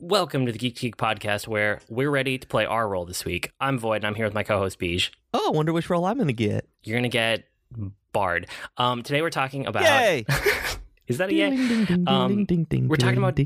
Welcome to the Geek Geek podcast, where we're ready to play our role this week. I'm Void, and I'm here with my co-host Beej. Oh, I wonder which role I'm going to get. You're gonna get Bard. Um, today we're talking about. Yay! Is that a yay? Um, we're talking about-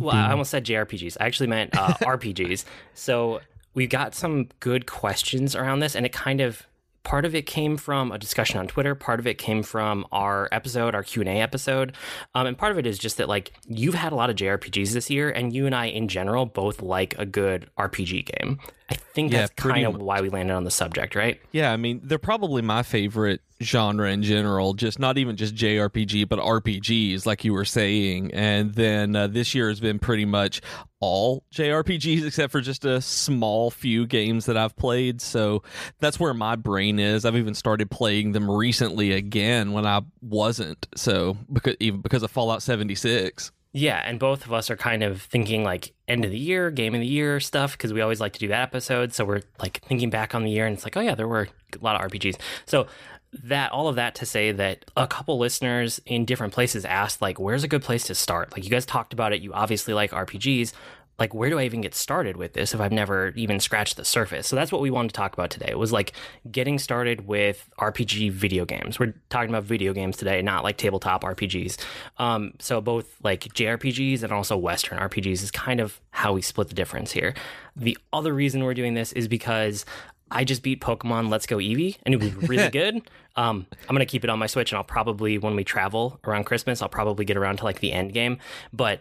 Well, I almost said JRPGs. I actually meant uh, RPGs. So we got some good questions around this, and it kind of part of it came from a discussion on Twitter. Part of it came from our episode, our Q and A episode, um, and part of it is just that like you've had a lot of JRPGs this year, and you and I in general both like a good RPG game. I think Yeah, that's kind of why we landed on the subject, right? Yeah, I mean, they're probably my favorite genre in general, just not even just JRPG, but RPGs, like you were saying. And then uh, this year has been pretty much all JRPGs, except for just a small few games that I've played. So that's where my brain is. I've even started playing them recently again when I wasn't. So because even because of Fallout 76. Yeah, and both of us are kind of thinking like end of the year, game of the year stuff because we always like to do that episode. So we're like thinking back on the year and it's like, oh yeah, there were a lot of RPGs. So that all of that to say that a couple listeners in different places asked like, where's a good place to start? Like you guys talked about it, you obviously like RPGs. Like where do I even get started with this if I've never even scratched the surface? So that's what we wanted to talk about today. It was like getting started with RPG video games. We're talking about video games today, not like tabletop RPGs. Um, so both like JRPGs and also Western RPGs is kind of how we split the difference here. The other reason we're doing this is because I just beat Pokemon Let's Go Eevee and it was really good. Um, I'm gonna keep it on my Switch and I'll probably when we travel around Christmas, I'll probably get around to like the end game. But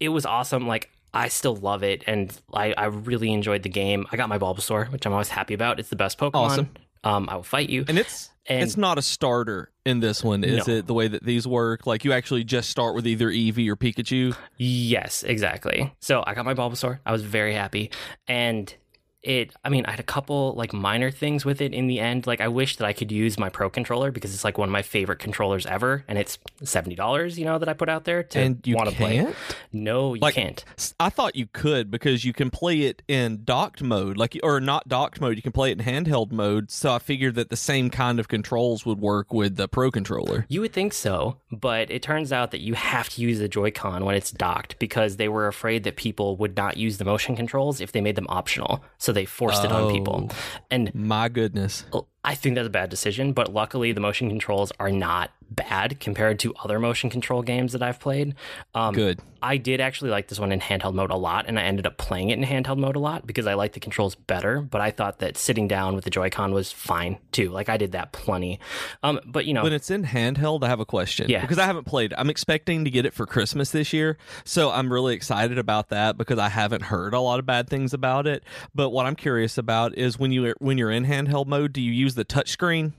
it was awesome. Like I still love it and I, I really enjoyed the game. I got my Bulbasaur, which I'm always happy about. It's the best Pokemon. Awesome. Um, I will fight you. And it's And- it's not a starter in this one, is No. it? The way that these work, like you actually just start with either Eevee or Pikachu. Yes, exactly. So I got my Bulbasaur. I was very happy. And it, I mean, I had a couple like minor things with it in the end. Like, I wish that I could use my Pro controller because it's like one of my favorite controllers ever. And it's $70, you know, that I put out there to and you want to play. can't. No, you Like- can't. i thought you could because you can play it in docked mode, like or not docked mode. You can play it in handheld mode. So I figured that the same kind of controls would work with the Pro controller. You would think so, but it turns out that you have to use the Joy-Con when it's docked because they were afraid that people would not use the motion controls if they made them optional. So they forced it on people. Oh. And My goodness. I think that's a bad decision, but luckily the motion controls are not bad compared to other motion control games that I've played. Um, Good. I did actually like this one in handheld mode a lot, and I ended up playing it in handheld mode a lot because I like the controls better. But I thought that sitting down with the Joy-Con was fine too. Like I did that plenty. Um, but you know, When it's in handheld, I have a question. Yeah. Because I haven't played. I'm expecting to get it for Christmas this year. So I'm really excited about that because I haven't heard a lot of bad things about it. But what I'm curious about is when you when you're in handheld mode, do you use the touchscreen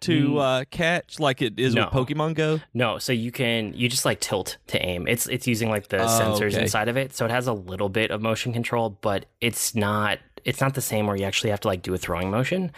to uh, catch like it is No. with Pokemon Go? No, so you can you just like tilt to aim. It's it's using like the Oh, sensors okay. inside of it, so it has a little bit of motion control, but it's not it's not the same where you actually have to like do a throwing motion,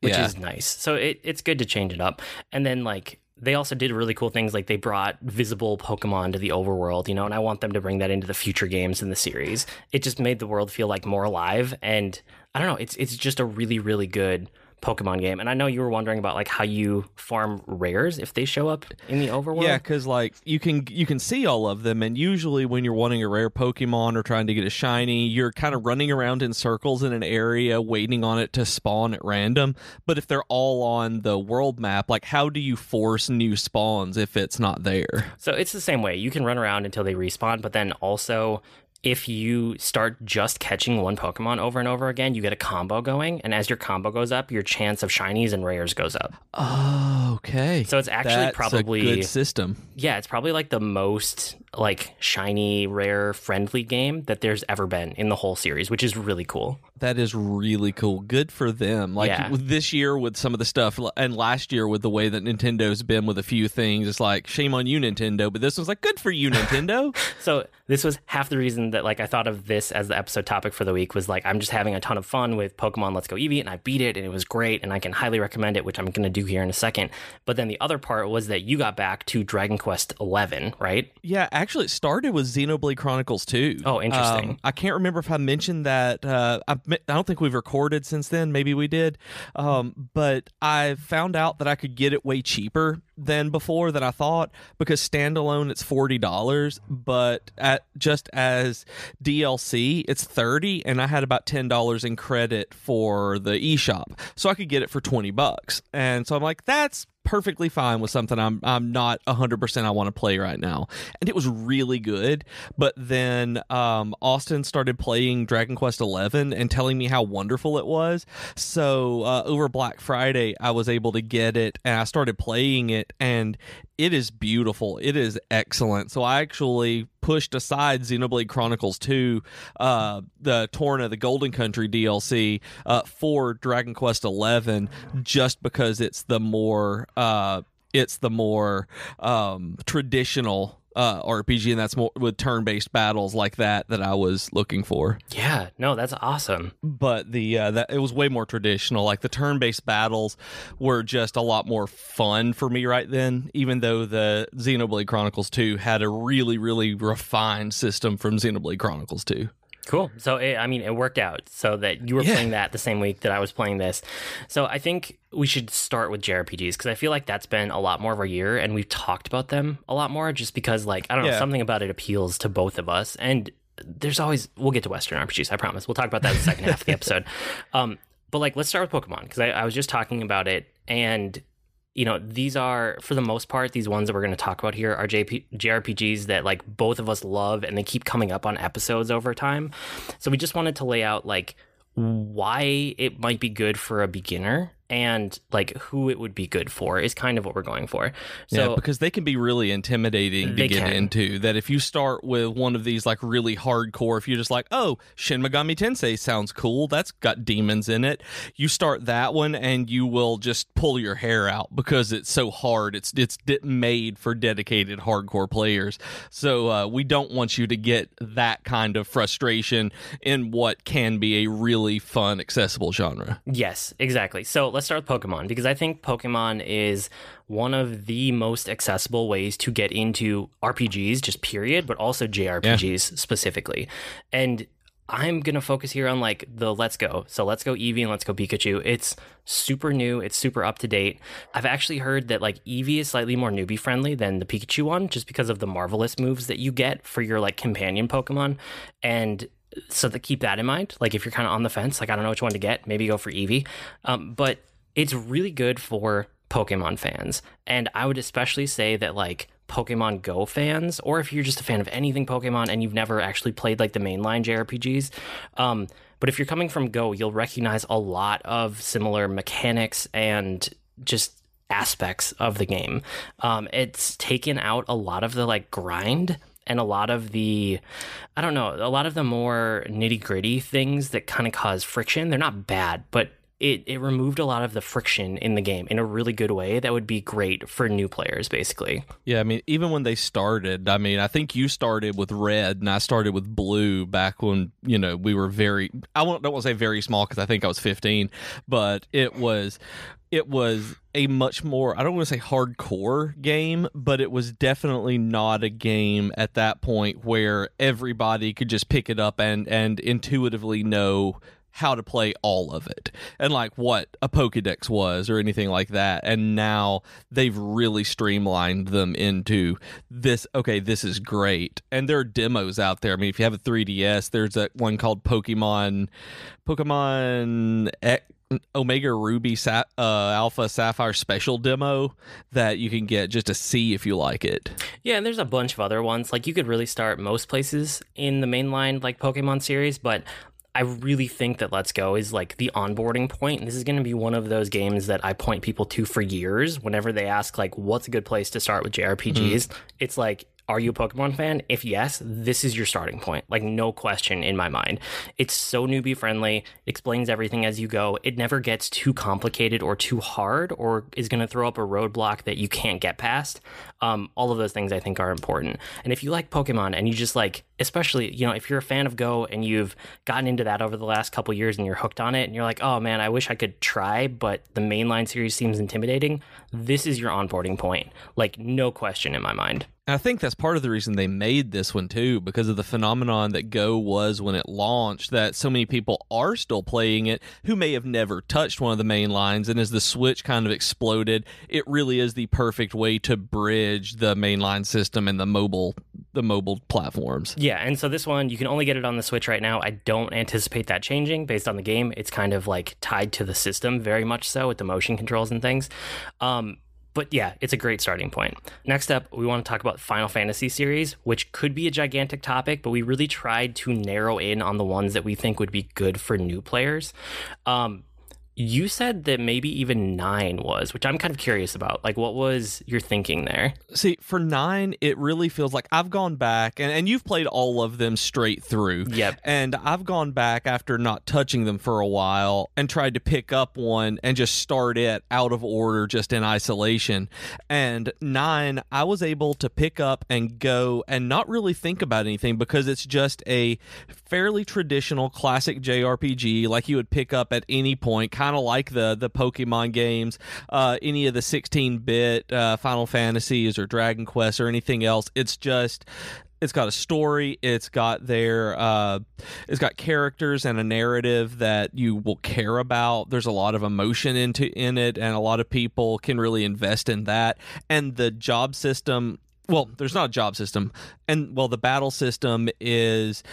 which Yeah. is nice. So it, it's good to change it up. And then like they also did really cool things like they brought visible Pokemon to the overworld, you know, and I want them to bring that into the future games in the series. It just made the world feel like more alive and I don't know, it's it's just a really really good Pokemon game. And I know you were wondering about like how you farm rares if they show up in the overworld. Yeah, because like you can you can see all of them, and usually when you're wanting a rare Pokemon or trying to get a shiny, you're kind of running around in circles in an area waiting on it to spawn at random. But if they're all on the world map, like how do you force new spawns if it's not there? So it's the same way. You can run around until they respawn, but then also if you start just catching one Pokemon over and over again, you get a combo going, and as your combo goes up, your chance of shinies and rares goes up. Oh, okay. So it's actually That's probably a good system. yeah, it's probably like the most like shiny, rare, friendly game that there's ever been in the whole series, which is really cool. That is really cool. Good for them. Like Yeah. this year with some of the stuff, and last year with the way that Nintendo's been with a few things, it's like shame on you, Nintendo. But this one's like good for you, Nintendo. So this was half the reason that like I thought of this as the episode topic for the week was like I'm just having a ton of fun with Pokemon Let's Go Eevee and I beat it and it was great and I can highly recommend it, which I'm going to do here in a second. But then the other part was that you got back to Dragon Quest 11, right? Yeah, actually, it started with Xenoblade Chronicles 2. Oh, interesting. Um, I can't remember if I mentioned that. Uh, I, I don't think we've recorded since then. Maybe we did. Um, but I found out that I could get it way cheaper than before than I thought because standalone it's forty dollars, but at just as DLC it's thirty, and I had about ten dollars in credit for the eShop, so I could get it for twenty bucks, and so I'm like, that's perfectly fine with something I'm I'm not 100% I want to play right now. And it was really good, but then um, Austin started playing Dragon Quest 11 and telling me how wonderful it was. So uh, over Black Friday I was able to get it and I started playing it and it is beautiful. It is excellent. So I actually pushed aside Xenoblade Chronicles 2, uh, the Torna, the Golden Country DLC uh, for Dragon Quest 11, just because it's the more uh, it's the more um, traditional uh, RPG, and that's more with turn-based battles like that that I was looking for. Yeah, no, that's awesome. But the uh, that it was way more traditional. Like the turn-based battles were just a lot more fun for me right then. Even though the Xenoblade Chronicles Two had a really, really refined system from Xenoblade Chronicles Two. Cool. So, it, I mean, it worked out so that you were Yeah. playing that the same week that I was playing this. So, I think we should start with JRPGs because I feel like that's been a lot more of our year and we've talked about them a lot more just because, like, I don't know, something about it appeals to both of us. And there's always, we'll get to Western RPGs, I promise. We'll talk about that in the second half of the episode. Um, but, like, let's start with Pokemon because I, I was just talking about it and you know, these are for the most part these ones that we're going to talk about here are JP, JRPGs that like both of us love and they keep coming up on episodes over time. So we just wanted to lay out like why it might be good for a beginner and like who it would be good for is kind of what we're going for. So yeah, because they can be really intimidating to get can. into. That if you start with one of these like really hardcore, if you're just like, oh, Shin Megami Tensei sounds cool, that's got demons in it. You start that one and you will just pull your hair out because it's so hard. It's it's made for dedicated hardcore players. So uh, we don't want you to get that kind of frustration in what can be a really fun, accessible genre. Yes, exactly. So let's start with Pokemon because I think Pokemon is one of the most accessible ways to get into RPGs, just period, but also JRPGs specifically. And I'm going to focus here on like the Let's Go. So Let's Go Eevee and Let's Go Pikachu. It's super new, it's super up to date. I've actually heard that like Eevee is slightly more newbie friendly than the Pikachu one just because of the marvelous moves that you get for your like companion Pokemon. And so to keep that in mind, like if you're kind of on the fence, like I don't know which one to get, maybe go for Eevee. Um, but it's really good for Pokemon fans, and I would especially say that like Pokemon Go fans, or if you're just a fan of anything Pokemon and you've never actually played like the mainline JRPGs, um, but if you're coming from Go, you'll recognize a lot of similar mechanics and just aspects of the game. Um, it's taken out a lot of the like grind and a lot of the I don't know, a lot of the more nitty gritty things that kind of cause friction. They're not bad, but it, it removed a lot of the friction in the game in a really good way that would be great for new players, basically. Yeah, I mean, even when they started, I mean, I think you started with red and I started with blue back when, you know, we were very, I don't want to say very small because I think I was 15, but it was, it was a much more, I don't want to say hardcore game, but it was definitely not a game at that point where everybody could just pick it up and, and intuitively know how to play all of it and like what a Pokedex was or anything like that. And now they've really streamlined them into this. Okay, this is great. And there are demos out there. I mean, if you have a 3DS, there's that one called Pokemon, Pokemon X. Omega Ruby uh, Alpha Sapphire special demo that you can get just to see if you like it. Yeah, and there's a bunch of other ones. Like you could really start most places in the mainline like Pokemon series, but I really think that Let's Go is like the onboarding point. And this is going to be one of those games that I point people to for years whenever they ask like what's a good place to start with JRPGs. Mm. It's like are you a Pokemon fan? If yes, this is your starting point. Like, no question in my mind. It's so newbie friendly, explains everything as you go. It never gets too complicated or too hard or is going to throw up a roadblock that you can't get past. Um, all of those things I think are important. And if you like Pokemon and you just like, especially, you know, if you're a fan of Go and you've gotten into that over the last couple years and you're hooked on it and you're like, oh man, I wish I could try, but the mainline series seems intimidating, this is your onboarding point. Like, no question in my mind. And I think that's part of the reason they made this one too, because of the phenomenon that Go was when it launched, that so many people are still playing it who may have never touched one of the main lines. And as the Switch kind of exploded, it really is the perfect way to bridge the mainline system and the mobile the mobile platforms. Yeah, and so this one you can only get it on the Switch right now. I don't anticipate that changing based on the game. It's kind of like tied to the system very much so with the motion controls and things. Um, but yeah, it's a great starting point. Next up, we want to talk about Final Fantasy series, which could be a gigantic topic, but we really tried to narrow in on the ones that we think would be good for new players. Um, you said that maybe even nine was, which I'm kind of curious about. Like, what was your thinking there? See, for nine, it really feels like I've gone back, and, and you've played all of them straight through. Yep. And I've gone back after not touching them for a while and tried to pick up one and just start it out of order, just in isolation. And nine, I was able to pick up and go and not really think about anything because it's just a fairly traditional classic JRPG, like you would pick up at any point kind of like the the Pokemon games, uh, any of the 16-bit uh, Final Fantasies or Dragon Quest or anything else. It's just it's got a story it's got their uh, it's got characters and a narrative that you will care about. There's a lot of emotion into in it and a lot of people can really invest in that. And the job system well there's not a job system. And well the battle system is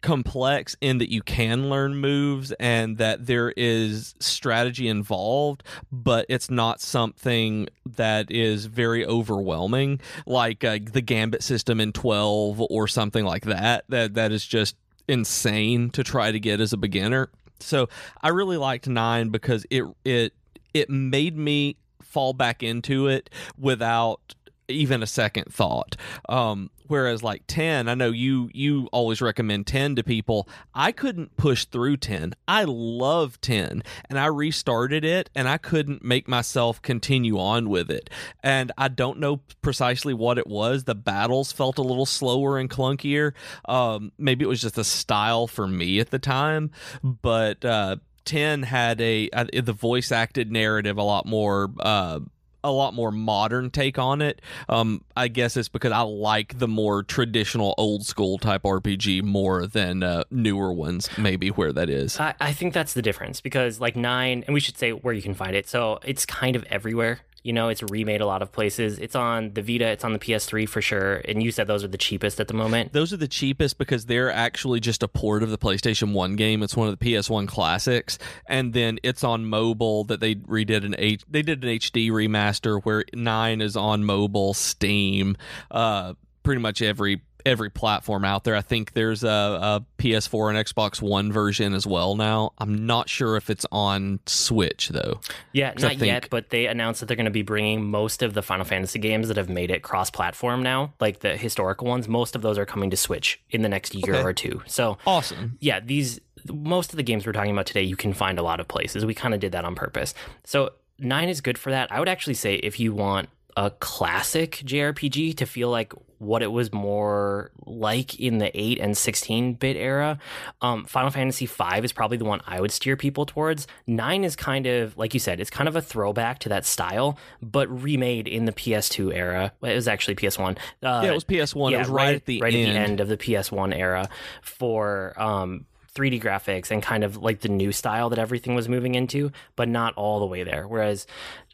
complex in that you can learn moves and that there is strategy involved, but it's not something that is very overwhelming like uh, the gambit system in 12 or something like that. That that is just insane to try to get as a beginner. So, I really liked 9 because it it it made me fall back into it without even a second thought. Um, whereas like 10 i know you you always recommend 10 to people. I couldn't push through 10 i love 10 and i restarted it and i couldn't make myself continue on with it. And i don't know precisely what it was. The battles felt a little slower and clunkier. Um, maybe it was just a style for me at the time but uh, 10 had a uh, the voice acted narrative a lot more uh, a lot more modern take on it. Um, I guess it's because I like the more traditional old school type RPG more than uh, newer ones, maybe where that is. I, I think that's the difference because, like, nine, and we should say where you can find it. So it's kind of everywhere. You know, it's remade a lot of places. It's on the Vita, it's on the PS3 for sure. And you said those are the cheapest at the moment. Those are the cheapest because they're actually just a port of the PlayStation 1 game. It's one of the PS1 classics. And then it's on mobile that they redid an H they did an HD remaster where 9 is on mobile, Steam, uh pretty much every every platform out there. I think there's a, a, PS4 and Xbox One version as well now. I'm not sure if it's on Switch though. Yeah, not think... yet, but they announced that they're going to be bringing most of the Final Fantasy games that have made it cross-platform now, like the historical ones. Most of those are coming to Switch in the next year okay. or two. So awesome. Yeah, these most of the games we're talking about today, you can find a lot of places. We kind of did that on purpose. So nine is good for that. I would actually say if you want a classic JRPG to feel like what it was more like in the 8 and 16 bit era. Um, Final Fantasy V is probably the one I would steer people towards. 9 is kind of, like you said, it's kind of a throwback to that style, but remade in the PS2 era. It was actually PS1. Uh, yeah, it was PS1. Yeah, it was right, right at the right end. at the end of the PS1 era for. Um, 3D graphics and kind of like the new style that everything was moving into, but not all the way there. Whereas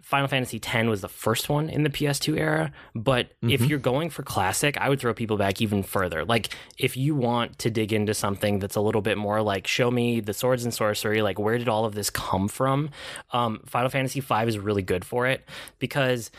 Final Fantasy X was the first one in the PS2 era, but mm-hmm. if you're going for classic, I would throw people back even further. Like if you want to dig into something that's a little bit more like show me the swords and sorcery, like where did all of this come from? Um, Final Fantasy V is really good for it because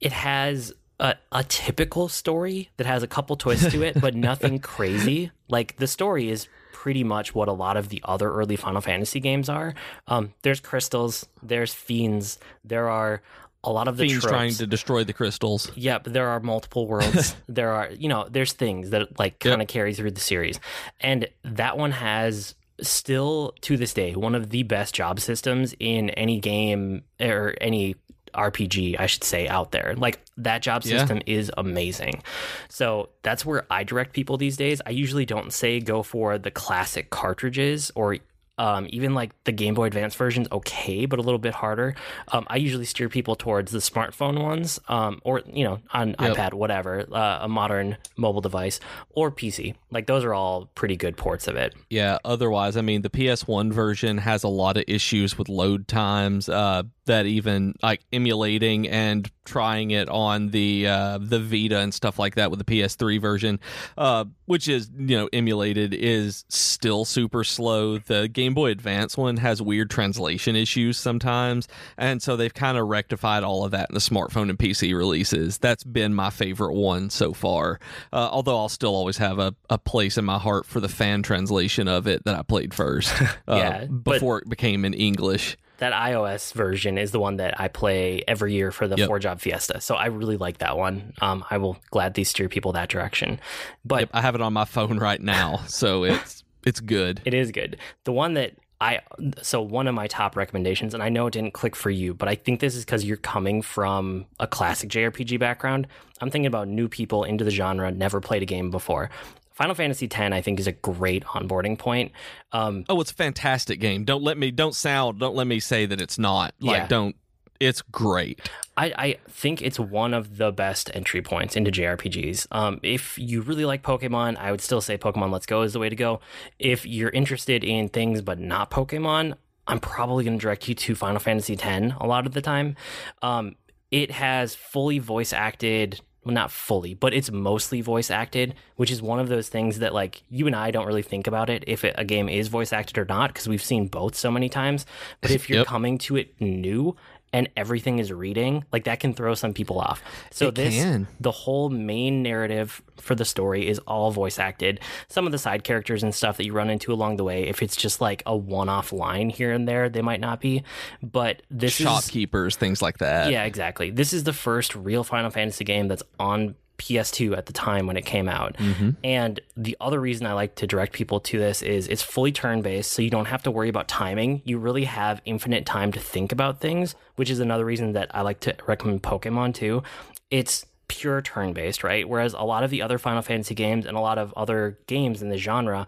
it has a, a, typical story that has a couple twists to it, but nothing crazy. Like the story is pretty much what a lot of the other early Final Fantasy games are. Um, there's crystals, there's fiends, there are a lot of the fiends tropes. trying to destroy the crystals. Yep, there are multiple worlds. there are, you know, there's things that like kind of yep. carry through the series, and that one has still to this day one of the best job systems in any game or any RPG, I should say, out there. Like that job system yeah. is amazing. So that's where I direct people these days. I usually don't say go for the classic cartridges or Um, even like the Game Boy Advance version's okay, but a little bit harder. Um, I usually steer people towards the smartphone ones, um, or you know, on Yep. iPad, whatever, uh, a modern mobile device, or PC. Like those are all pretty good ports of it. Yeah, otherwise, I mean, the PS1 version has a lot of issues with load times uh, that even like emulating and trying it on the uh, the Vita and stuff like that with the PS3 version, uh, which is you know emulated, is still super slow. The Game Boy Advance one has weird translation issues sometimes, and so they've kind of rectified all of that in the smartphone and PC releases. That's been my favorite one so far. Uh, although I'll still always have a, a place in my heart for the fan translation of it that I played first. uh, Yeah, before it became in English. That iOS version is the one that I play every year for the Yep. four job fiesta. So I really like that one. Um, I will gladly steer people that direction. But I have it on my phone right now, so it's it's good. It is good. The one that I so one of my top recommendations, and I know it didn't click for you, but I think this is because you're coming from a classic JRPG background. I'm thinking about new people into the genre, never played a game before. Final Fantasy X, I think, is a great onboarding point. Um, Oh, it's a fantastic game. Don't let me don't sound don't let me say that it's not. Like Yeah. don't it's great. I, I think it's one of the best entry points into JRPGs. Um, if you really like Pokemon, I would still say Pokemon Let's Go is the way to go. If you're interested in things but not Pokemon, I'm probably going to direct you to Final Fantasy X a lot of the time. Um, it has fully voice acted. Well, not fully, but it's mostly voice acted, which is one of those things that, like, you and I don't really think about it if it, a game is voice acted or not, because we've seen both so many times. But if you're Yep. coming to it new and everything is reading, like that can throw some people off. So It this can. the whole main narrative for the story is all voice acted. Some of the side characters and stuff that you run into along the way, if it's just like a one-off line here and there, they might not be. But this is Shopkeepers, things like that. yeah, exactly. This is the first real Final Fantasy game that's on PS2 at the time when it came out. Mm-hmm. And the other reason I like to direct people to this is it's fully turn based, so you don't have to worry about timing. You really have infinite time to think about things, which is another reason that I like to recommend Pokemon too. It's pure turn based, right? Whereas a lot of the other Final Fantasy games and a lot of other games in the genre,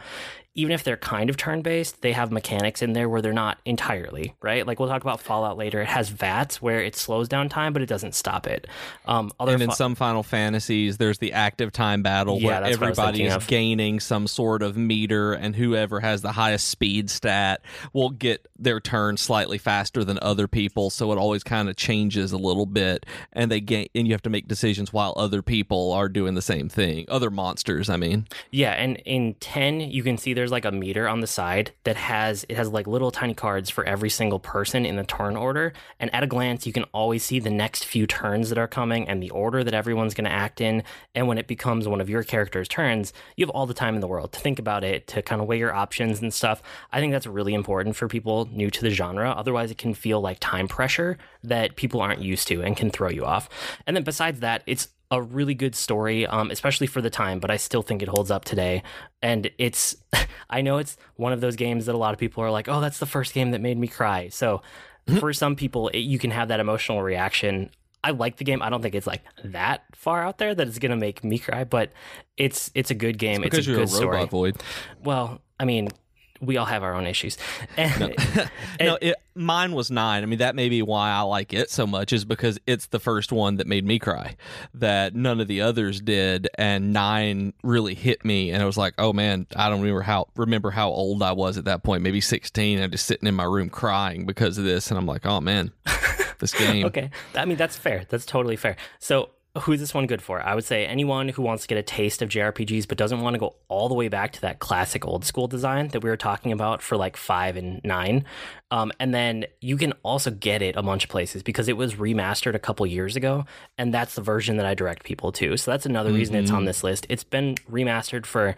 even if they're kind of turn based, they have mechanics in there where they're not entirely, right? Like we'll talk about Fallout later. It has VATS where it slows down time, but it doesn't stop it. Um, other And in fi- some Final Fantasies, there's the active time battle Yeah, where that's what I was everybody is gaining some sort of meter, and whoever has the highest speed stat will get their turn slightly faster than other people. So it always kind of changes a little bit, and they gain, and you have to make decisions while other people are doing the same thing. Other monsters, I mean. Yeah, and in 10 you can see there's like a meter on the side that has it has like little tiny cards for every single person in the turn order and at a glance you can always see the next few turns that are coming and the order that everyone's going to act in and when it becomes one of your character's turns, you have all the time in the world to think about it, to kind of weigh your options and stuff. I think that's really important for people new to the genre. Otherwise it can feel like time pressure that people aren't used to and can throw you off. And then besides that, it's a really good story, um, especially for the time, but I still think it holds up today. And it's, I know it's one of those games that a lot of people are like, oh, that's the first game that made me cry. So for some people, it, you can have that emotional reaction. I like the game. I don't think it's like that far out there that it's gonna make me cry, but it's it's a good game. It's, Because a you're a good robot story. void. Well, I mean, we all have our own issues. And, no, it, mine was nine. I mean, that may be why I like it so much, is because it's the first one that made me cry. That none of the others did, and nine really hit me, and I was like, oh man, I don't remember how remember how old I was at that point, maybe sixteen. I'm just sitting in my room crying because of this, and I'm like, oh man, this game. Okay. I mean, that's fair. That's totally fair. So, who's this one good for? I would say anyone who wants to get a taste of JRPGs but doesn't want to go all the way back to that classic old school design that we were talking about for like five and nine. Um, and then you can also get it a bunch of places because it was remastered a couple years ago. And that's the version that I direct people to. So, that's another reason it's on this list. It's been remastered for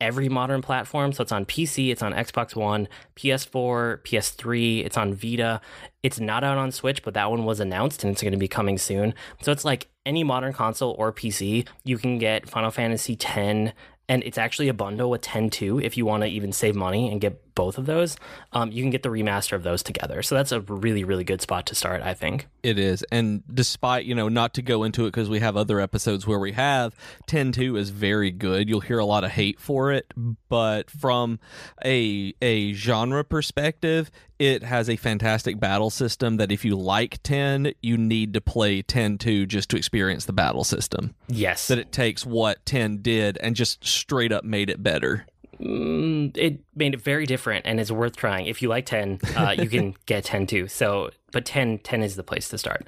every modern platform. So it's on PC, it's on Xbox One, PS4, PS3, it's on Vita. It's not out on Switch, but that one was announced and it's going to be coming soon. So it's like any modern console or PC, you can get Final Fantasy X and it's actually a bundle with 10 2 if you want to even save money and get both of those, um, you can get the remaster of those together. So that's a really, really good spot to start, I think. It is. And despite, you know, not to go into it because we have other episodes where we have, 10 2 is very good. You'll hear a lot of hate for it. But from a, a genre perspective, it has a fantastic battle system that if you like 10, you need to play 10 2 just to experience the battle system. Yes. That it takes what 10 did and just straight up made it better. Mm, it made it very different and it's worth trying. If you like 10, uh, you can get 10 too. So, but 10, 10 is the place to start.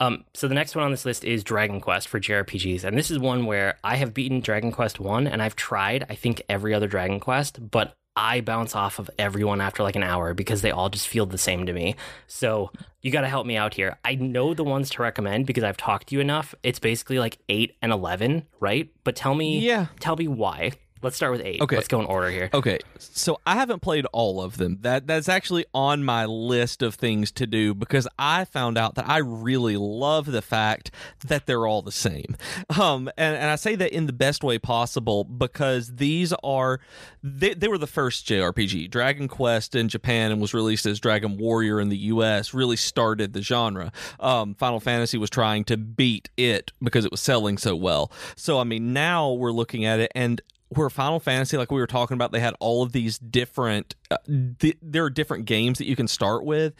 Um, so the next one on this list is Dragon Quest for JRPGs. And this is one where I have beaten Dragon Quest 1 and I've tried, I think, every other Dragon Quest, but I bounce off of everyone after like an hour because they all just feel the same to me. So you got to help me out here. I know the ones to recommend because I've talked to you enough. It's basically like 8 and 11, right? But tell me, Yeah. tell me why. Let's start with 8. Okay. Let's go in order here. Okay, so I haven't played all of them. That that's actually on my list of things to do because I found out that I really love the fact that they're all the same. Um, and, and I say that in the best way possible because these are they, they were the first JRPG. Dragon Quest in Japan and was released as Dragon Warrior in the US really started the genre. Um, Final Fantasy was trying to beat it because it was selling so well. So I mean now we're looking at it and where Final Fantasy, like we were talking about, they had all of these different. Uh, th- there are different games that you can start with.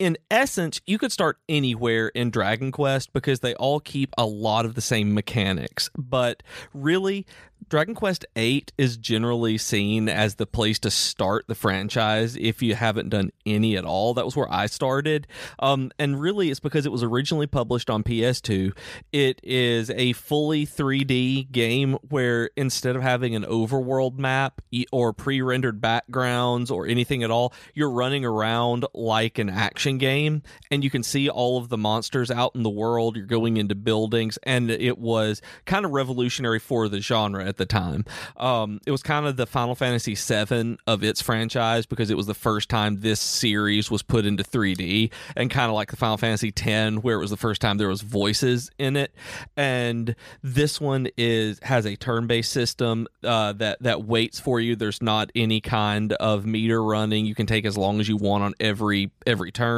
In essence, you could start anywhere in Dragon Quest because they all keep a lot of the same mechanics. But really, Dragon Quest VIII is generally seen as the place to start the franchise if you haven't done any at all. That was where I started. Um, and really, it's because it was originally published on PS2. It is a fully 3D game where instead of having an overworld map or pre rendered backgrounds or anything at all, you're running around like an action game and you can see all of the monsters out in the world. You're going into buildings, and it was kind of revolutionary for the genre at the time. Um, it was kind of the Final Fantasy VII of its franchise because it was the first time this series was put into 3D, and kind of like the Final Fantasy X, where it was the first time there was voices in it. And this one is has a turn-based system uh, that that waits for you. There's not any kind of meter running. You can take as long as you want on every every turn.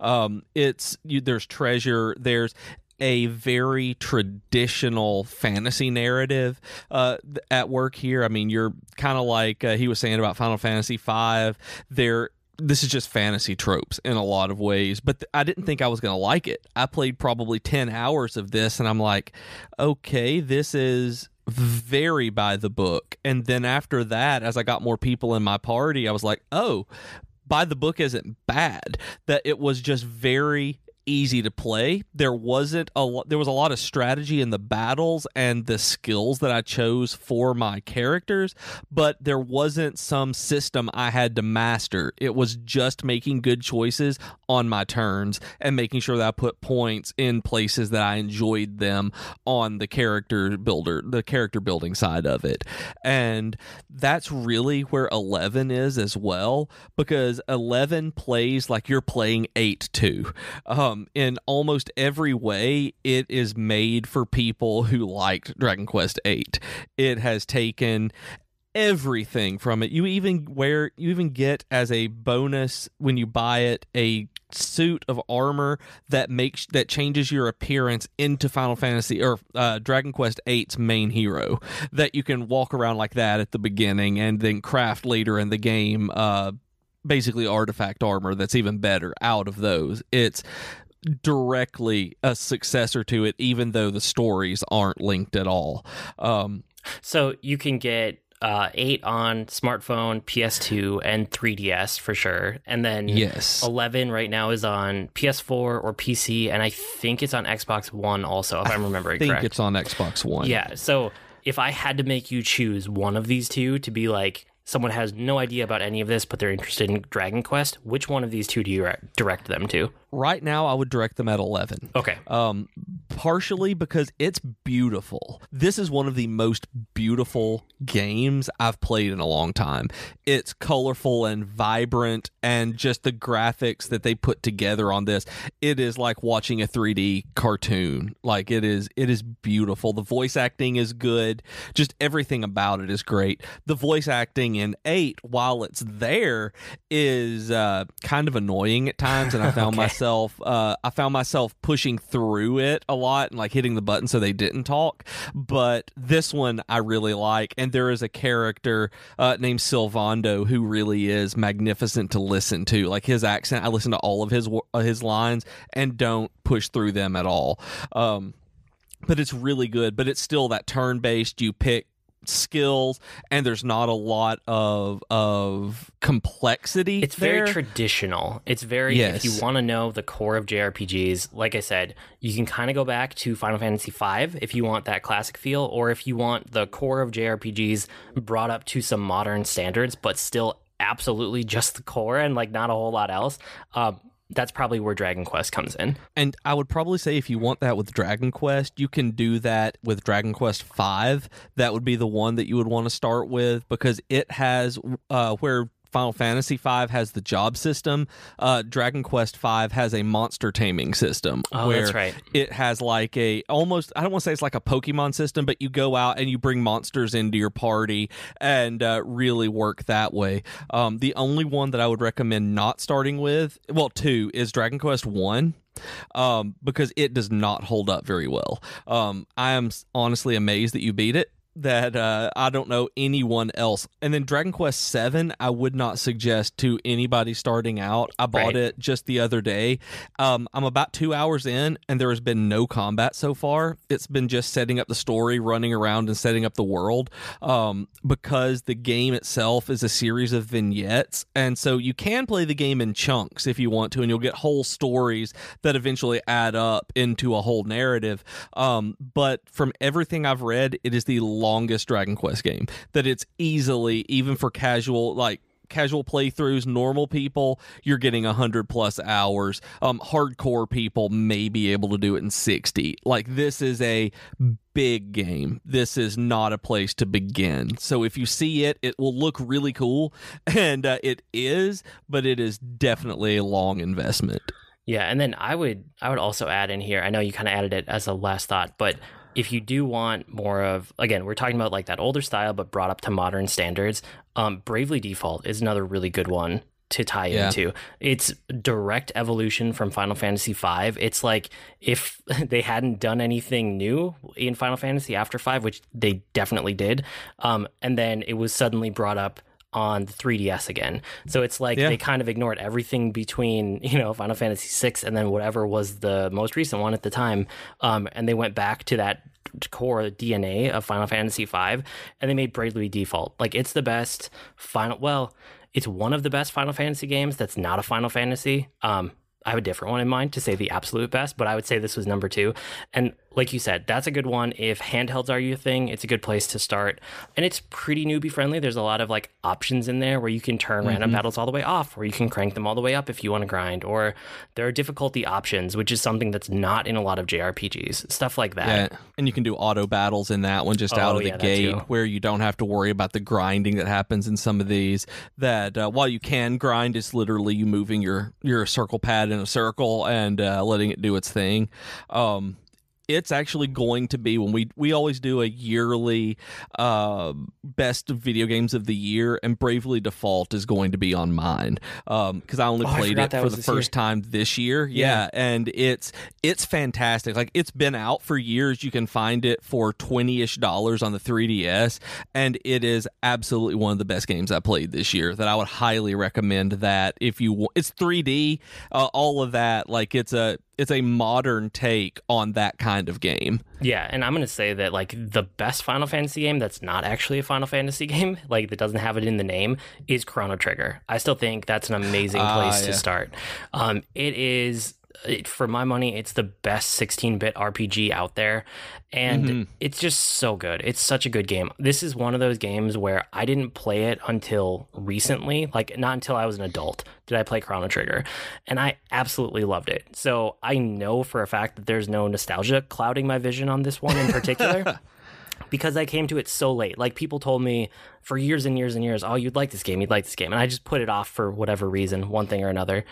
Um, it's you, there's treasure. There's a very traditional fantasy narrative uh, at work here. I mean, you're kind of like uh, he was saying about Final Fantasy V. There, this is just fantasy tropes in a lot of ways, but th- I didn't think I was going to like it. I played probably 10 hours of this, and I'm like, okay, this is very by the book. And then after that, as I got more people in my party, I was like, oh, by the book isn't bad. That it was just very easy to play. There wasn't a there was a lot of strategy in the battles and the skills that I chose for my characters, but there wasn't some system I had to master. It was just making good choices on my turns and making sure that I put points in places that I enjoyed them on the character builder, the character building side of it. And that's really where 11 is as well because 11 plays like you're playing 8 too. Um, in almost every way, it is made for people who liked Dragon Quest 8. It has taken everything from it. You even wear you even get as a bonus when you buy it a suit of armor that makes that changes your appearance into Final Fantasy or uh, Dragon Quest 8's main hero that you can walk around like that at the beginning and then craft later in the game uh basically artifact armor that's even better out of those. It's directly a successor to it even though the stories aren't linked at all. Um So you can get uh, 8 on smartphone, PS2, and 3DS for sure. And then yes. 11 right now is on PS4 or PC, and I think it's on Xbox One also, if I'm remembering I think correct. it's on Xbox One. Yeah. So if I had to make you choose one of these two to be like someone has no idea about any of this, but they're interested in Dragon Quest, which one of these two do you direct them to? Right now, I would direct them at 11. Okay. Um, partially because it's beautiful. This is one of the most beautiful games I've played in a long time. It's colorful and vibrant, and just the graphics that they put together on this, it is like watching a 3D cartoon. Like it is, it is beautiful. The voice acting is good. Just everything about it is great. The voice acting in eight, while it's there, is uh, kind of annoying at times, and I found Okay. myself, uh, I found myself pushing through it a lot and like hitting the button so they didn't talk. But this one I really like, and there is a character uh, named Sylvando who really is magnificent to listen to. Like his accent, I listen to all of his uh, his lines and don't push through them at all. Um, but it's really good. But it's still that turn based. You pick skills, and there's not a lot of of complexity. It's very traditional. It's very Yes. if you want to know the core of JRPGs, like I said, you can kind of go back to Final Fantasy V if you want that classic feel, or if you want the core of JRPGs brought up to some modern standards, but still absolutely just the core and like not a whole lot else. Um, that's probably where Dragon Quest comes in. And I would probably say if you want that with Dragon Quest, you can do that with Dragon Quest V. That would be the one that you would want to start with because it has uh, where Final Fantasy V has the job system. Uh, Dragon Quest V has a monster taming system Oh, where that's right. it has like a almost I don't want to say it's like a Pokemon system, but you go out and you bring monsters into your party and uh, really work that way. Um, the only one that I would recommend not starting with, well, two is Dragon Quest One. Um, because it does not hold up very well. Um, I am honestly amazed that you beat it. That uh, I don't know anyone else. And then Dragon Quest Seven, I would not suggest to anybody starting out. I bought Right. it just the other day. Um, I'm about two hours in, and there has been no combat so far. It's been just setting up the story, running around, and setting up the world. Um, because the game itself is a series of vignettes, and so you can play the game in chunks if you want to, and you'll get whole stories that eventually add up into a whole narrative. Um, but from everything I've read, it is the longest Dragon Quest game. That it's easily, even for casual, like casual playthroughs, normal people, you're getting 100 plus hours. Um, hardcore people may be able to do it in 60. Like, this is a big game. This is not a place to begin. So, if you see it, it will look really cool. And uh, it is, but it is definitely a long investment. Yeah, and then I would I would also add in here. I know you kind of added it as a last thought, but if you do want more of again, we're talking about like that older style but brought up to modern standards, um Bravely Default is another really good one to tie Yeah. into. It's direct evolution from Final Fantasy V. It's like if they hadn't done anything new in Final Fantasy after 5, which they definitely did, um and then it was suddenly brought up on the 3DS again. So it's like Yeah. they kind of ignored everything between, you know, Final Fantasy VI and then whatever was the most recent one at the time. Um, and they went back to that core DNA of Final Fantasy V and they made Bravely Default. Like it's the best final well, it's one of the best Final Fantasy games that's not a Final Fantasy. Um I have a different one in mind to say the absolute best, but I would say this was number two. And like you said, that's a good one. If handhelds are your thing, it's a good place to start. And it's pretty newbie friendly. There's a lot of like options in there where you can turn random battles all the way off, or you can crank them all the way up if you want to grind, or there are difficulty options, which is something that's not in a lot of JRPGs. Stuff like that. Yeah, and you can do auto battles in that one just Oh, out of the yeah, that gate, where you don't have to worry about the grinding that happens in some of these. That uh, while you can grind, it's literally you moving your your circle pad in a circle and uh, letting it do its thing. Um, it's actually going to be when we we always do a yearly uh, best video games of the year, and Bravely Default is going to be on mine because I only Oh, played forgot it for the this year. first time this year. Yeah. and it's it's fantastic. Like it's been out for years. You can find it for twenty ish dollars on the 3DS, and it is absolutely one of the best games I played this year. That I would highly recommend. That if you wa- it's 3D, uh, all of that. Like it's a it's a modern take on that kind of game. Yeah, and I'm gonna say that like the best Final Fantasy game that's not actually a Final Fantasy game, like that doesn't have it in the name, is Chrono Trigger. I still think that's an amazing Ah, place yeah. to start. Um, it is it, for my money, it's the best 16 bit RPG out there. And Mm-hmm. it's just so good. It's such a good game. This is one of those games where I didn't play it until recently, like not until I was an adult did I play Chrono Trigger. And I absolutely loved it. So I know for a fact that there's no nostalgia clouding my vision on this one in particular. because I came to it so late. Like people told me for years and years and years, "Oh, you'd like this game. You'd like this game." And I just put it off for whatever reason, one thing or another.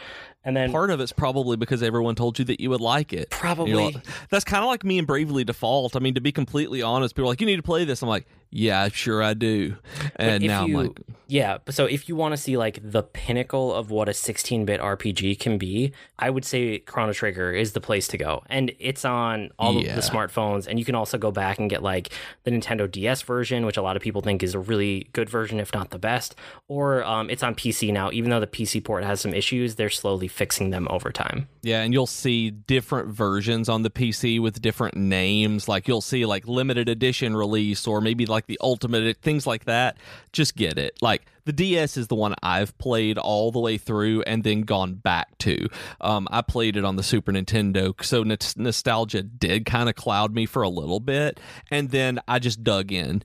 And then Part of it's probably because everyone told you that you would like it. Probably. You know, that's kind of like me and Bravely Default. I mean, to be completely honest, people are like, "You need to play this." I'm like, "Yeah, sure I do." And now you, I'm like, yeah. but So if you want to see like the pinnacle of what a 16-bit RPG can be, I would say Chrono Trigger is the place to go, and it's on all Yeah. of the smartphones. And you can also go back and get like the Nintendo DS version, which a lot of people think is a really good version, if not the best. Or um, it's on PC now. Even though the PC port has some issues, they're slowly fixing them over time. Yeah, and you'll see different versions on the PC with different names. Like you'll see like limited edition release or maybe like the ultimate things like that. Just get it. Like the DS is the one I've played all the way through and then gone back to. Um, I played it on the Super Nintendo, so n- nostalgia did kind of cloud me for a little bit, and then I just dug in.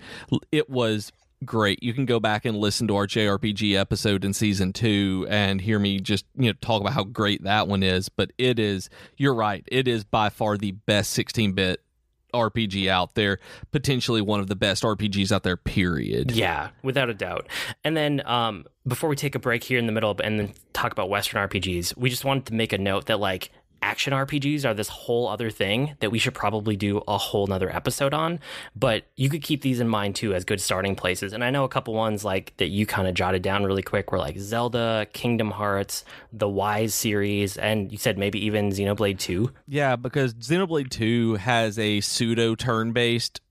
It was great. You can go back and listen to our JRPG episode in season two and hear me just you know talk about how great that one is. But it is, you're right, it is by far the best 16 bit RPG out there. Potentially one of the best RPGs out there. Period. Yeah, without a doubt. And then um, before we take a break here in the middle and then talk about Western RPGs, we just wanted to make a note that like action RPGs are this whole other thing that we should probably do a whole nother episode on. But you could keep these in mind too as good starting places. And I know a couple ones like that you kind of jotted down really quick were like Zelda, Kingdom Hearts, the Ys series, and you said maybe even Xenoblade 2. Yeah, because Xenoblade 2 has a pseudo turn based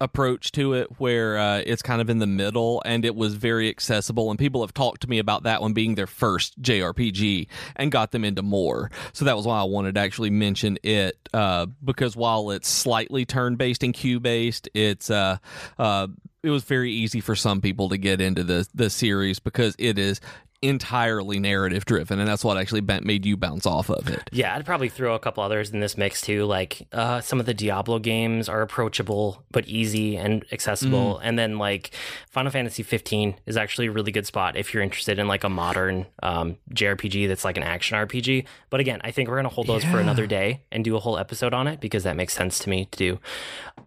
approach to it where uh, it's kind of in the middle and it was very accessible and people have talked to me about that one being their first JRPG and got them into more. So that was why I wanted to actually mention it uh, because while it's slightly turn based and cue based it's uh, uh, it was very easy for some people to get into the the series because it is entirely narrative driven and that's what actually bent- made you bounce off of it Yeah, I'd probably throw a couple others in this mix too. Like uh, some of the Diablo games are approachable but easy and accessible, and then like Final Fantasy 15 is actually a really good spot if you're interested in like a modern um, JRPG that's like an action RPG. But again, I think we're gonna hold those for another day and do a whole episode on it because that makes sense to me to do.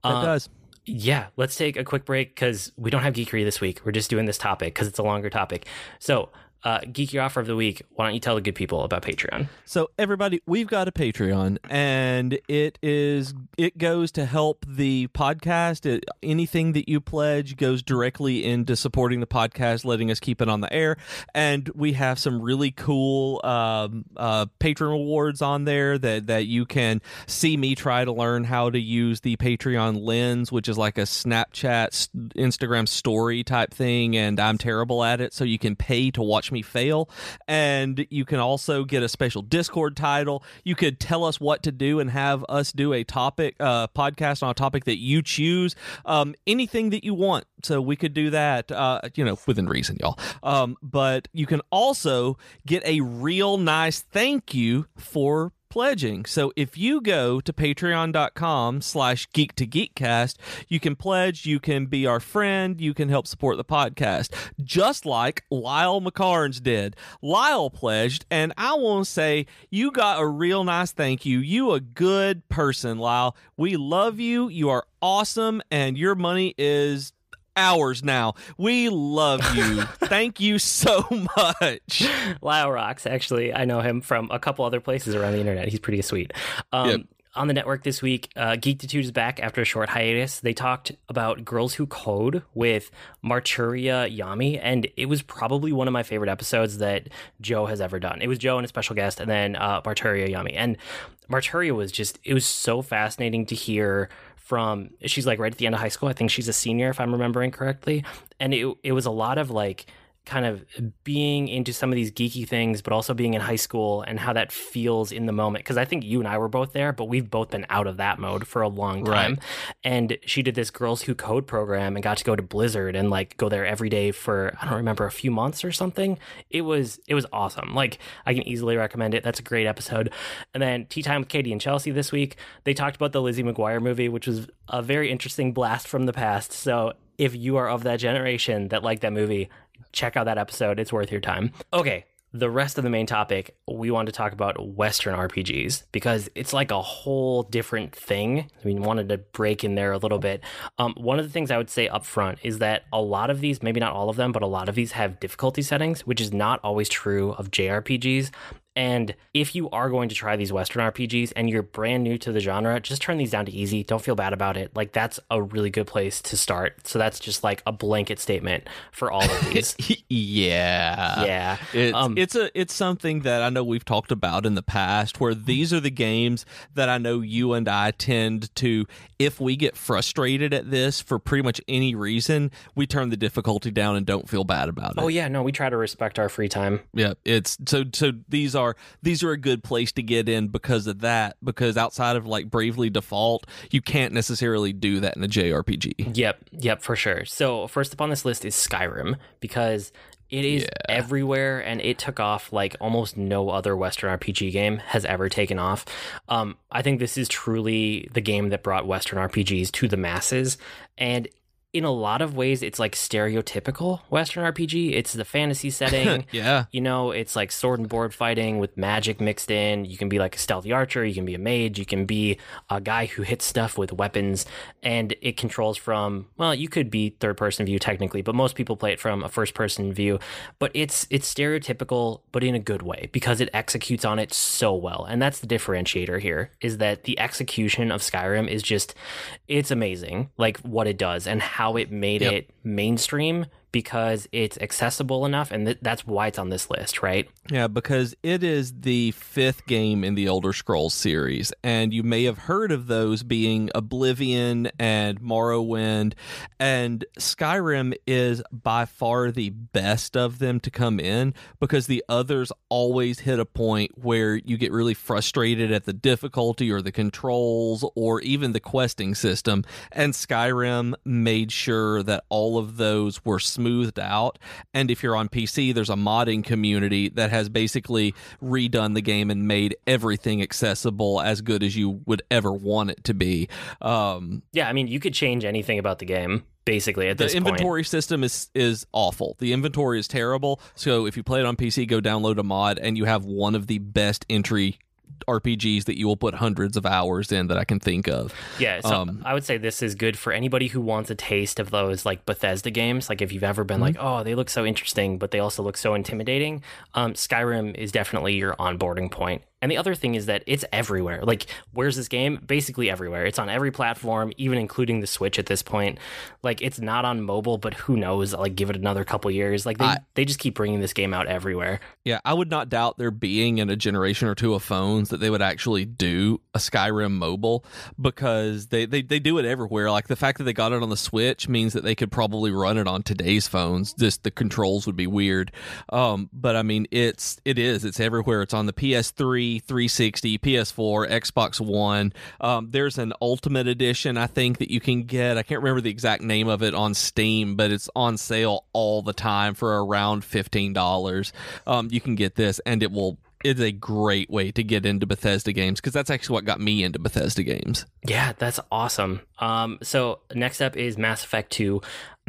that Uh, does yeah, let's take a quick break because we don't have geekery this week. We're just doing this topic because it's a longer topic. So, uh, geeky offer of the week. Why don't you tell the good people about Patreon? So everybody, we've got a Patreon, and it is it goes to help the podcast. It, anything that you pledge goes directly into supporting the podcast, letting us keep it on the air. And we have some really cool um, uh, patron rewards on there that that you can see me try to learn how to use the Patreon lens, which is like a Snapchat, Instagram story type thing, and I'm terrible at it. So you can pay to watch me fail, and you can also get a special Discord title. You could tell us what to do and have us do a topic uh, podcast on a topic that you choose. Um, anything that you want. So we could do that, uh, you know, within reason, y'all. Um, but you can also get a real nice thank you for pledging. So if you go to patreon.com slash geek to geekcast, you can pledge, you can be our friend, you can help support the podcast. Just like Lyle McCarnes did. Lyle pledged, and I want to say you got a real nice thank you. You a good person, Lyle. We love you. You are awesome, and your money is ours now. We love you. Thank you so much. Lyle rocks. Actually, I know him from a couple other places around the internet. He's pretty sweet. Um, Yep. On the network this week, uh, Geektitude is back after a short hiatus. They talked about Girls Who Code with Marturia Yami, and it was probably one of my favorite episodes that Joe has ever done. It was Joe and a special guest, and then uh, Marturia Yami. And Marturia was just, it was so fascinating to hear from she's like right at the end of high school. I think she's a senior if I'm remembering correctly. And it it was a lot of like kind of being into some of these geeky things, but also being in high school and how that feels in the moment. Because I think you and I were both there, but we've both been out of that mode for a long time. Right. And she did this Girls Who Code program and got to go to Blizzard and like go there every day for I don't remember a few months or something. It was it was awesome. Like I can easily recommend it. That's a great episode. And then Tea Time with Katie and Chelsea this week. They talked about the Lizzie McGuire movie, which was a very interesting blast from the past. So if you are of that generation that liked that movie, check out that episode. It's worth your time. Okay, the rest of the main topic, we want to talk about Western RPGs because it's like a whole different thing. We wanted to break in there a little bit. Um, one of the things I would say up front is that a lot of these, maybe not all of them, but a lot of these have difficulty settings, which is not always true of JRPGs. And if you are going to try these Western RPGs and you're brand new to the genre, just turn these down to easy. Don't feel bad about it. Like, that's a really good place to start. So, that's just like a blanket statement for all of these. yeah. yeah. It's, Um, it's a it's something that I know we've talked about in the past where these are the games that I know you and I tend to if we get frustrated at this for pretty much any reason, we turn the difficulty down and don't feel bad about it. Oh, yeah. No, we try to respect our free time. Yeah, it's so so these are these are a good place to get in because of that because outside of like Bravely Default, you can't necessarily do that in a JRPG. Yep, yep, for sure. So first up on this list is Skyrim because it is everywhere and it took off like almost no other Western RPG game has ever taken off. Um, I think this is truly the game that brought Western RPGs to the masses, and in a lot of ways, it's like stereotypical Western RPG. It's the fantasy setting. Yeah. You know, it's like sword and board fighting with magic mixed in. You can be like a stealthy archer, you can be a mage, you can be a guy who hits stuff with weapons, and it controls from well, you could be third person view technically, but most people play it from a first person view. But it's it's stereotypical, but in a good way because it executes on it so well, and that's the differentiator here is that the execution of Skyrim is just it's amazing, like what it does and how it made Yep. it mainstream because it's accessible enough and th- that's why it's on this list right? Yeah, because it is the fifth game in the Elder Scrolls series, and you may have heard of those being Oblivion and Morrowind, and Skyrim is by far the best of them to come in because the others always hit a point where you get really frustrated at the difficulty or the controls or even the questing system, and Skyrim made sure that all of those were smoothed out. And if you're on PC, there's a modding community that has basically redone the game and made everything accessible as good as you would ever want it to be. Um, yeah i mean you could change anything about the game basically at the this point The inventory system is is awful. The inventory is terrible. So if you play it on PC, go download a mod, and you have one of the best entry RPGs that you will put hundreds of hours in that I can think of. yeah so um, i would say this is good for anybody who wants a taste of those like bethesda games like if you've ever been like Mm-hmm. oh they look so interesting but they also look so intimidating um, skyrim is definitely your onboarding point and the other thing is that it's everywhere. Like, where's this game? Basically everywhere. It's on every platform, even including the Switch at this point. Like, it's not on mobile, but who knows? Like, give it another couple years. Like, they, I- they just keep bringing this game out everywhere. Yeah, I would not doubt there being in a generation or two of phones that they would actually do a Skyrim mobile because they, they, they do it everywhere. Like the fact that they got it on the Switch means that they could probably run it on today's phones. Just the controls would be weird. Um, but I mean, it's it is it's everywhere. It's on the PS3, 360, PS4, Xbox One. Um, there's an Ultimate Edition I think that you can get. I can't remember the exact name of it on Steam, but it's on sale all the time for around fifteen dollars. Um, you can get this, and it will. It's a great way to get into Bethesda games because that's actually what got me into Bethesda games. Yeah, that's awesome. Um, so next up is Mass Effect 2.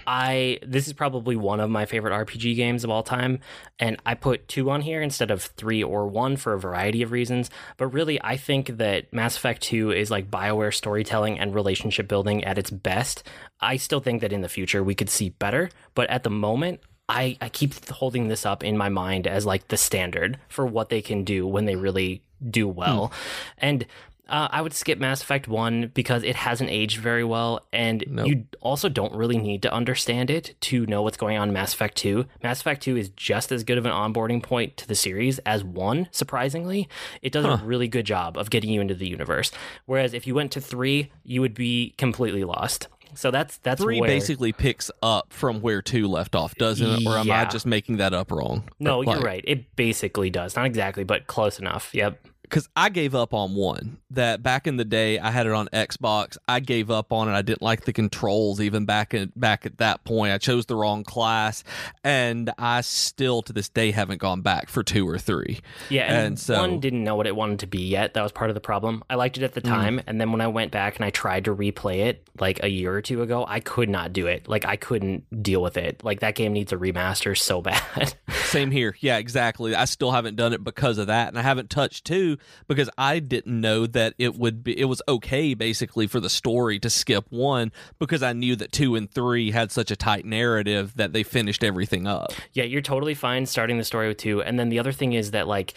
I this is probably one of my favorite RPG games of all time, and I put two on here instead of three or one for a variety of reasons. But really, I think that Mass Effect 2 is like Bioware storytelling and relationship building at its best. I still think that in the future we could see better, but at the moment, I, I keep holding this up in my mind as like the standard for what they can do when they really do well. And uh, I would skip Mass Effect 1 because it hasn't aged very well, and Nope. you also don't really need to understand it to know what's going on in Mass Effect 2. Mass Effect 2 is just as good of an onboarding point to the series as 1, surprisingly. It does a really good job of getting you into the universe. Whereas if you went to 3, you would be completely lost. So that's that's Three where, basically picks up from where two left off, doesn't it? Or am I just making that up wrong? No, Like- you're right. It basically does. Not exactly, but close enough. Yep. Because I gave up on one that back in the day I had it on Xbox. I gave up on it. I didn't like the controls even back at back at that point. I chose the wrong class, and I still to this day haven't gone back for two or three. Yeah, and, And so- one didn't know what it wanted to be yet. That was part of the problem. I liked it at the hmm. time, and then when I went back and I tried to replay it like a year or two ago, I could not do it. Like I couldn't deal with it. Like that game needs a remaster so bad. Same here. Yeah, exactly. I still haven't done it because of that, and I haven't touched two because I didn't know that it would be. It was okay basically for the story to skip one because I knew that two and three had such a tight narrative that they finished everything up. Yeah, you're totally fine starting the story with two. And then the other thing is that, like,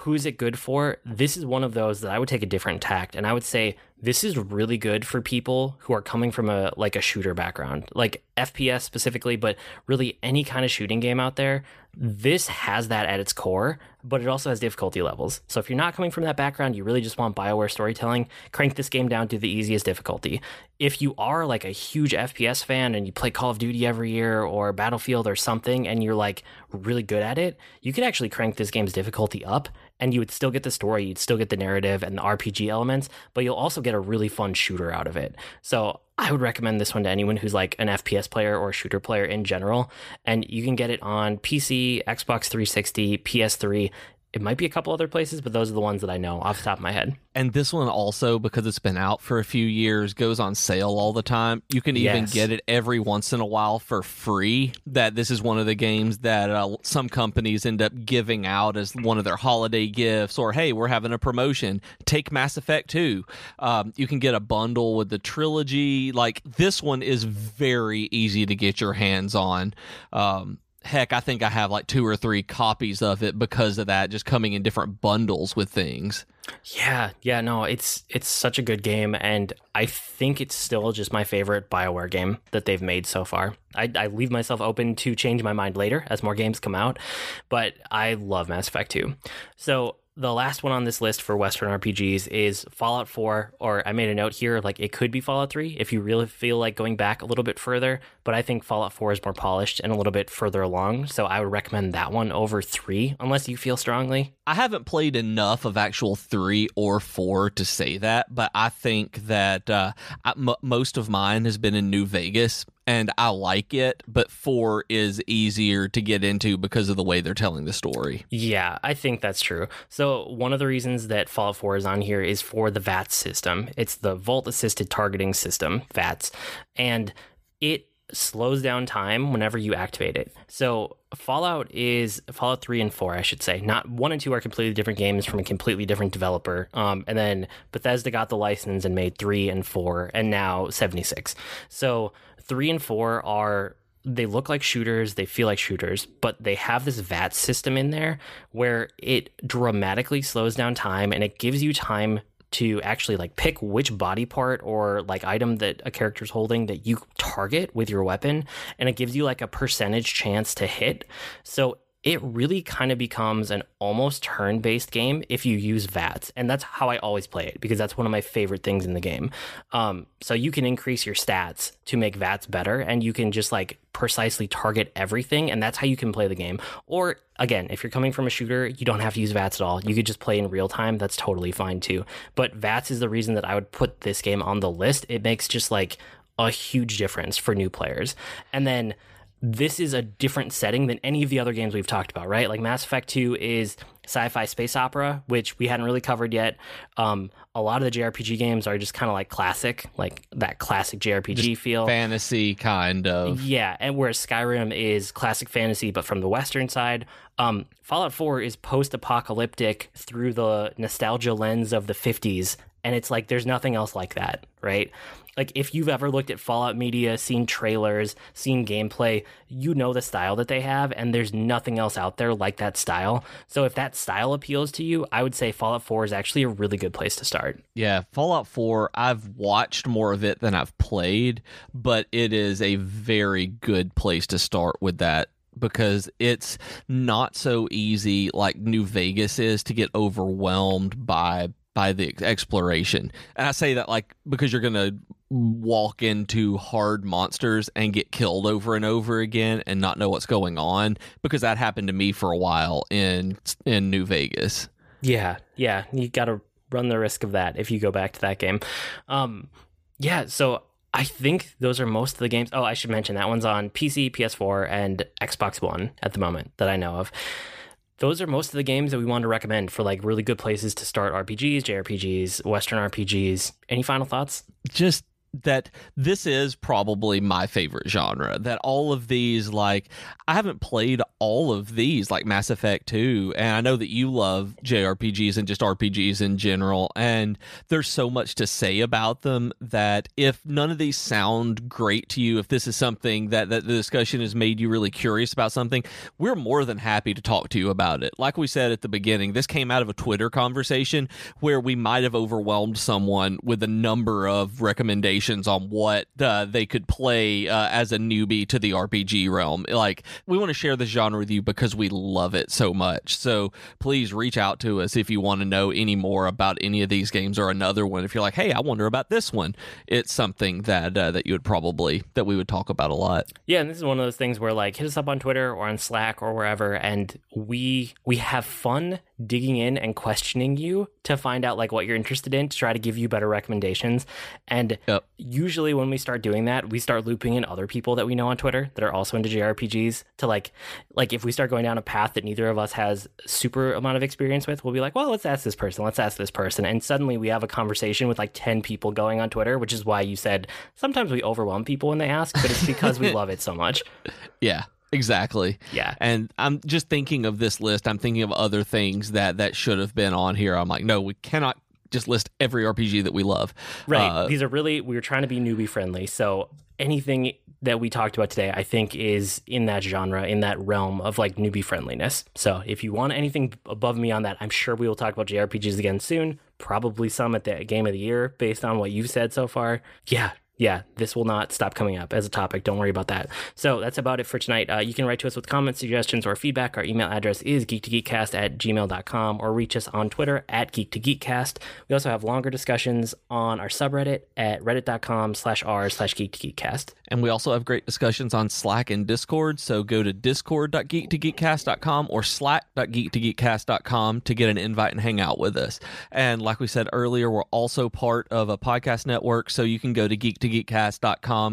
who's it good for? This is one of those that I would take a different tact. And I would say this is really good for people who are coming from a like a shooter background, like FPS specifically, but really any kind of shooting game out there. This has that at its core, but it also has difficulty levels. So if you're not coming from that background, you really just want BioWare storytelling, crank this game down to the easiest difficulty. If you are like a huge FPS fan and you play Call of Duty every year or Battlefield or something and you're like really good at it, you could actually crank this game's difficulty up and you would still get the story, you'd still get the narrative and the RPG elements, but you'll also get a really fun shooter out of it. So I would recommend this one to anyone who's like an FPS player or a shooter player in general. And you can get it on PC, Xbox 360, PS3. It might be a couple other places, but those are the ones that I know off the top of my head. And this one also, because it's been out for a few years, goes on sale all the time. You can even Yes. get it every once in a while for free. That this is one of the games that uh, some companies end up giving out as one of their holiday gifts, or hey, we're having a promotion. Take Mass Effect 2. Um, you can get a bundle with the trilogy. Like this one is very easy to get your hands on. Um, heck, I think I have like two or three copies of it because of that, just coming in different bundles with things. Yeah, yeah, no, it's it's such a good game, and I think it's still just my favorite Bioware game that they've made so far. I, I leave myself open to change my mind later as more games come out, but I love Mass Effect 2. So the last one on this list for Western RPGs is Fallout 4, or I made a note here, like it could be Fallout 3 if you really feel like going back a little bit further, but I think Fallout 4 is more polished and a little bit further along, so I would recommend that one over 3, unless you feel strongly. I haven't played enough of actual three or four to say that, but I think that uh, I, m- most of mine has been in New Vegas, and I like it. But four is easier to get into because of the way they're telling the story. Yeah, I think that's true. So, one of the reasons that Fallout 4 is on here is for the VATS system. It's the Vault Assisted Targeting System, VATS, and it slows down time whenever you activate it. So, Fallout is Fallout 3 and 4, I should say. Not 1 and 2 are completely different games from a completely different developer. Um, and then Bethesda got the license and made 3 and 4, and now 76. So, 3 and 4 are they look like shooters, they feel like shooters, but they have this VAT system in there where it dramatically slows down time and it gives you time to actually like pick which body part or like item that a character's holding that you target with your weapon and it gives you like a percentage chance to hit. So it really kind of becomes an almost turn based game if you use VATS. And that's how I always play it because that's one of my favorite things in the game. Um, so you can increase your stats to make VATS better and you can just like precisely target everything. And that's how you can play the game. Or again, if you're coming from a shooter, you don't have to use VATS at all. You could just play in real time. That's totally fine too. But VATS is the reason that I would put this game on the list. It makes just like a huge difference for new players. And then this is a different setting than any of the other games we've talked about, right? Like Mass Effect 2 is sci-fi space opera, which we hadn't really covered yet. Um, a lot of the JRPG games are just kind of like classic, like that classic JRPG feel. Fantasy kind of. Yeah, and whereas Skyrim is classic fantasy, but from the Western side, um, Fallout 4 is post apocalyptic through the nostalgia lens of the 50s. And it's like there's nothing else like that, right? Like if you've ever looked at Fallout media, seen trailers, seen gameplay, you know the style that they have, and there's nothing else out there like that style. So if that style appeals to you, I would say Fallout 4 is actually a really good place to start. Yeah, Fallout 4, I've watched more of it than I've played, but it is a very good place to start with that because it's not so easy like New Vegas is to get overwhelmed by by the exploration. And I say that like because you're going to walk into hard monsters and get killed over and over again and not know what's going on because that happened to me for a while in in New Vegas. Yeah, yeah, you got to run the risk of that if you go back to that game. Um, yeah, so I think those are most of the games. Oh, I should mention that one's on PC, PS4, and Xbox One at the moment that I know of. Those are most of the games that we want to recommend for like really good places to start RPGs, JRPGs, Western RPGs. Any final thoughts? Just that this is probably my favorite genre. That all of these, like, I haven't played all of these, like Mass Effect 2, and I know that you love JRPGs and just RPGs in general, and there's so much to say about them that if none of these sound great to you, if this is something that, that the discussion has made you really curious about something, we're more than happy to talk to you about it. Like we said at the beginning, this came out of a Twitter conversation where we might have overwhelmed someone with a number of recommendations on what uh, they could play uh, as a newbie to the RPG realm. Like, we want to share this genre with you because we love it so much. So please reach out to us if you want to know any more about any of these games or another one. If you're like, hey, I wonder about this one, it's something that uh, that you would probably that we would talk about a lot. Yeah, and this is one of those things where like hit us up on Twitter or on Slack or wherever, and we we have fun digging in and questioning you to find out like what you're interested in to try to give you better recommendations. And Yep. Usually when we start doing that, we start looping in other people that we know on Twitter that are also into JRPGs to like like if we start going down a path that neither of us has super amount of experience with, we'll be like, well, let's ask this person, let's ask this person. And suddenly we have a conversation with like 10 people going on Twitter, which is why you said sometimes we overwhelm people when they ask, but it's because we love it so much. Yeah. Exactly. Yeah. And I'm just thinking of this list. I'm thinking of other things that that should have been on here. I'm like, no, we cannot just list every RPG that we love. Right. Uh, These are really we were trying to be newbie friendly. So anything that we talked about today, I think, is in that genre, in that realm of like newbie friendliness. So if you want anything above me on that, I'm sure we will talk about JRPGs again soon. Probably some at the game of the year based on what you've said so far. Yeah. Yeah, this will not stop coming up as a topic. Don't worry about that. So that's about it for tonight. Uh, you can write to us with comments, suggestions, or feedback. Our email address is geek2geekcast at gmail.com or reach us on Twitter at geek2geekcast. We also have longer discussions on our subreddit at reddit.com slash r slash geek2geekcast. And we also have great discussions on Slack and Discord. So go to discord.geek2geekcast.com or slack.geek2geekcast.com to get an invite and hang out with us. And like we said earlier, we're also part of a podcast network. So you can go to geek2geekcast.com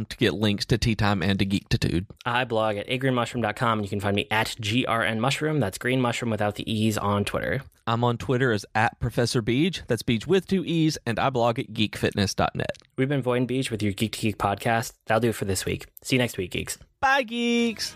to get links to Tea Time and to Geektitude. I blog at agreenmushroom.com and you can find me at grnmushroom. That's green mushroom without the E's on Twitter. I'm on Twitter as at Professor Beej. That's Beej with two E's. And I blog at geekfitness.net. We've been Void Beej with your Geek to Geek podcast. That'll do it for this week. See you next week, geeks. Bye, geeks.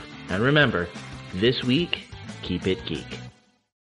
And remember, this week, keep it geek.